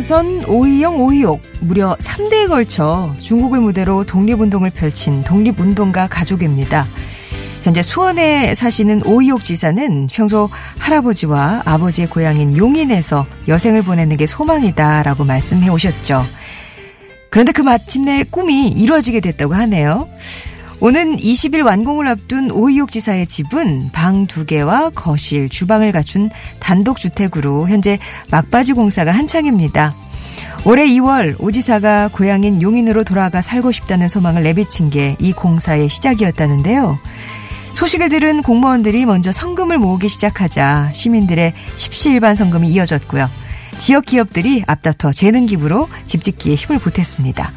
오광선, 오희영, 오희옥 무려 3대에 걸쳐 중국을 무대로 독립운동을 펼친 독립운동가 가족입니다. 현재 수원에 사시는 오이옥 지사는 평소 할아버지와 아버지의 고향인 용인에서 여생을 보내는 게 소망이다라고 말씀해 오셨죠. 그런데 그 마침내 꿈이 이루어지게 됐다고 하네요. 오는 20일 완공을 앞둔 오이옥 지사의 집은 방 두 개와 거실, 주방을 갖춘 단독주택으로 현재 막바지 공사가 한창입니다. 올해 2월 오 지사가 고향인 용인으로 돌아가 살고 싶다는 소망을 내비친 게 이 공사의 시작이었다는데요. 소식을 들은 공무원들이 먼저 성금을 모으기 시작하자 시민들의 십시일반 성금이 이어졌고요. 지역 기업들이 앞다퉈 재능 기부로 집 짓기에 힘을 보탰습니다.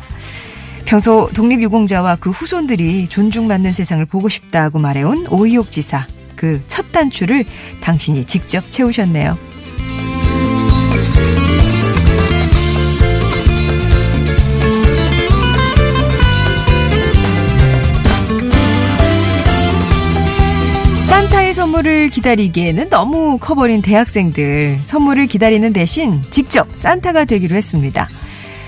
평소 독립유공자와 그 후손들이 존중받는 세상을 보고 싶다고 말해온 오이옥 지사. 그 첫 단추를 당신이 직접 채우셨네요. 산타의 선물을 기다리기에는 너무 커버린 대학생들. 선물을 기다리는 대신 직접 산타가 되기로 했습니다.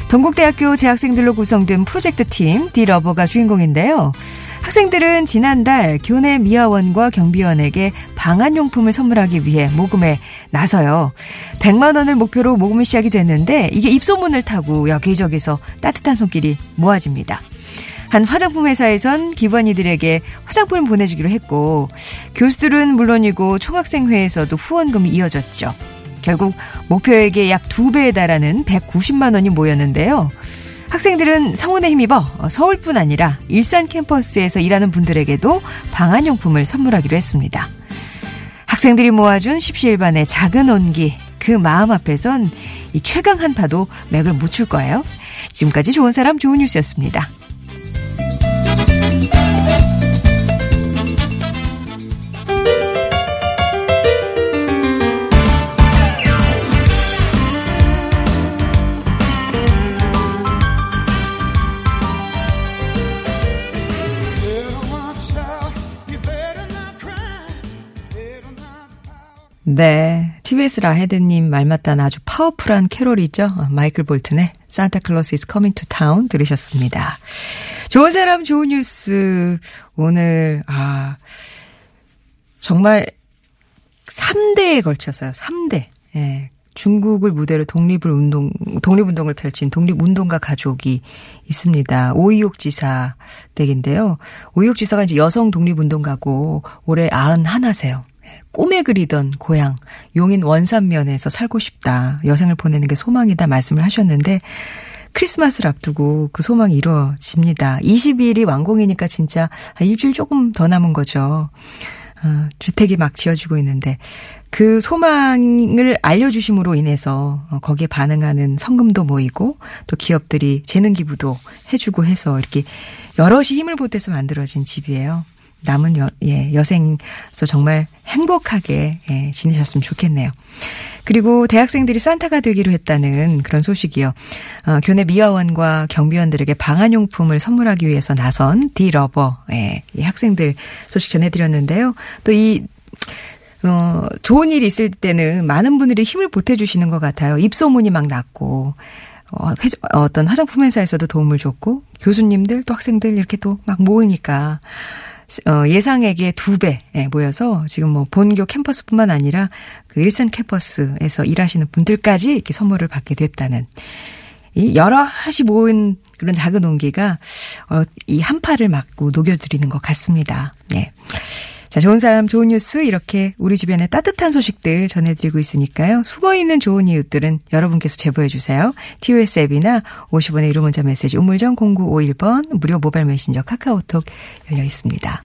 동국대학교 재학생들로 구성된 프로젝트 팀 디러버가 주인공인데요. 학생들은 지난달 교내 미화원과 경비원에게 방한용품을 선물하기 위해 모금에 나서요. 100만 원을 목표로 모금이 시작이 됐는데 이게 입소문을 타고 여기저기서 따뜻한 손길이 모아집니다. 한 화장품 회사에선 기관이들에게 화장품을 보내주기로 했고 교수들은 물론이고 총학생회에서도 후원금이 이어졌죠. 결국 목표액의 약두 배에 달하는 190만 원이 모였는데요. 학생들은 성원에 힘입어 서울뿐 아니라 일산 캠퍼스에서 일하는 분들에게도 방한용품을 선물하기로 했습니다. 학생들이 모아준 십시일반의 작은 온기, 그 마음 앞에선 이 최강 한파도 맥을 못 출 거예요. 지금까지 좋은 사람 좋은 뉴스였습니다. 네. TBS 라헤드님 말 맞다는 아주 파워풀한 캐롤이죠. 마이클 볼튼의 Santa Claus is coming to town 들으셨습니다. 좋은 사람 좋은 뉴스. 오늘, 아, 정말 3대에 걸쳐서요. 3대. 예. 중국을 무대로 독립을 운동, 독립운동을 펼친 독립운동가 가족이 있습니다. 오이옥 지사 댁인데요. 오이옥 지사가 이제 여성 독립운동가고 올해 91세요. 꿈에 그리던 고향 용인 원산면에서 살고 싶다. 여생을 보내는 게 소망이다 말씀을 하셨는데 크리스마스를 앞두고 그 소망이 이루어집니다. 20일이 완공이니까 진짜 한 일주일 조금 더 남은 거죠. 어, 주택이 막 지어지고 있는데 그 소망을 알려주심으로 인해서 거기에 반응하는 성금도 모이고 또 기업들이 재능 기부도 해주고 해서 이렇게 여럿이 힘을 보태서 만들어진 집이에요. 남은 여, 예, 여생서 정말 행복하게 예, 지내셨으면 좋겠네요. 그리고 대학생들이 산타가 되기로 했다는 그런 소식이요. 어, 교내 미화원과 경비원들에게 방한용품을 선물하기 위해서 나선 디러버 예, 이 학생들 소식 전해드렸는데요. 또이 어, 좋은 일이 있을 때는 많은 분들이 힘을 보태주시는 것 같아요. 입소문이 막 났고, 어, 회, 어떤 화장품 회사에서도 도움을 줬고, 교수님들 또 학생들 이렇게 또 막 모으니까, 어, 예상액의 두 배 모여서 지금 뭐 본교 캠퍼스뿐만 아니라 그 일산 캠퍼스에서 일하시는 분들까지 이렇게 선물을 받게 됐다는 이 여럿이 모은 그런 작은 온기가 어, 이 한파를 막고 녹여드리는 것 같습니다. 네. 자, 좋은 사람, 좋은 뉴스, 이렇게 우리 주변에 따뜻한 소식들 전해드리고 있으니까요. 숨어 있는 좋은 이웃들은 여러분께서 제보해 주세요. TOS 앱이나 50원의 1호 문자 메시지 우물정 0951번 무료 모바일 메신저 카카오톡 열려 있습니다.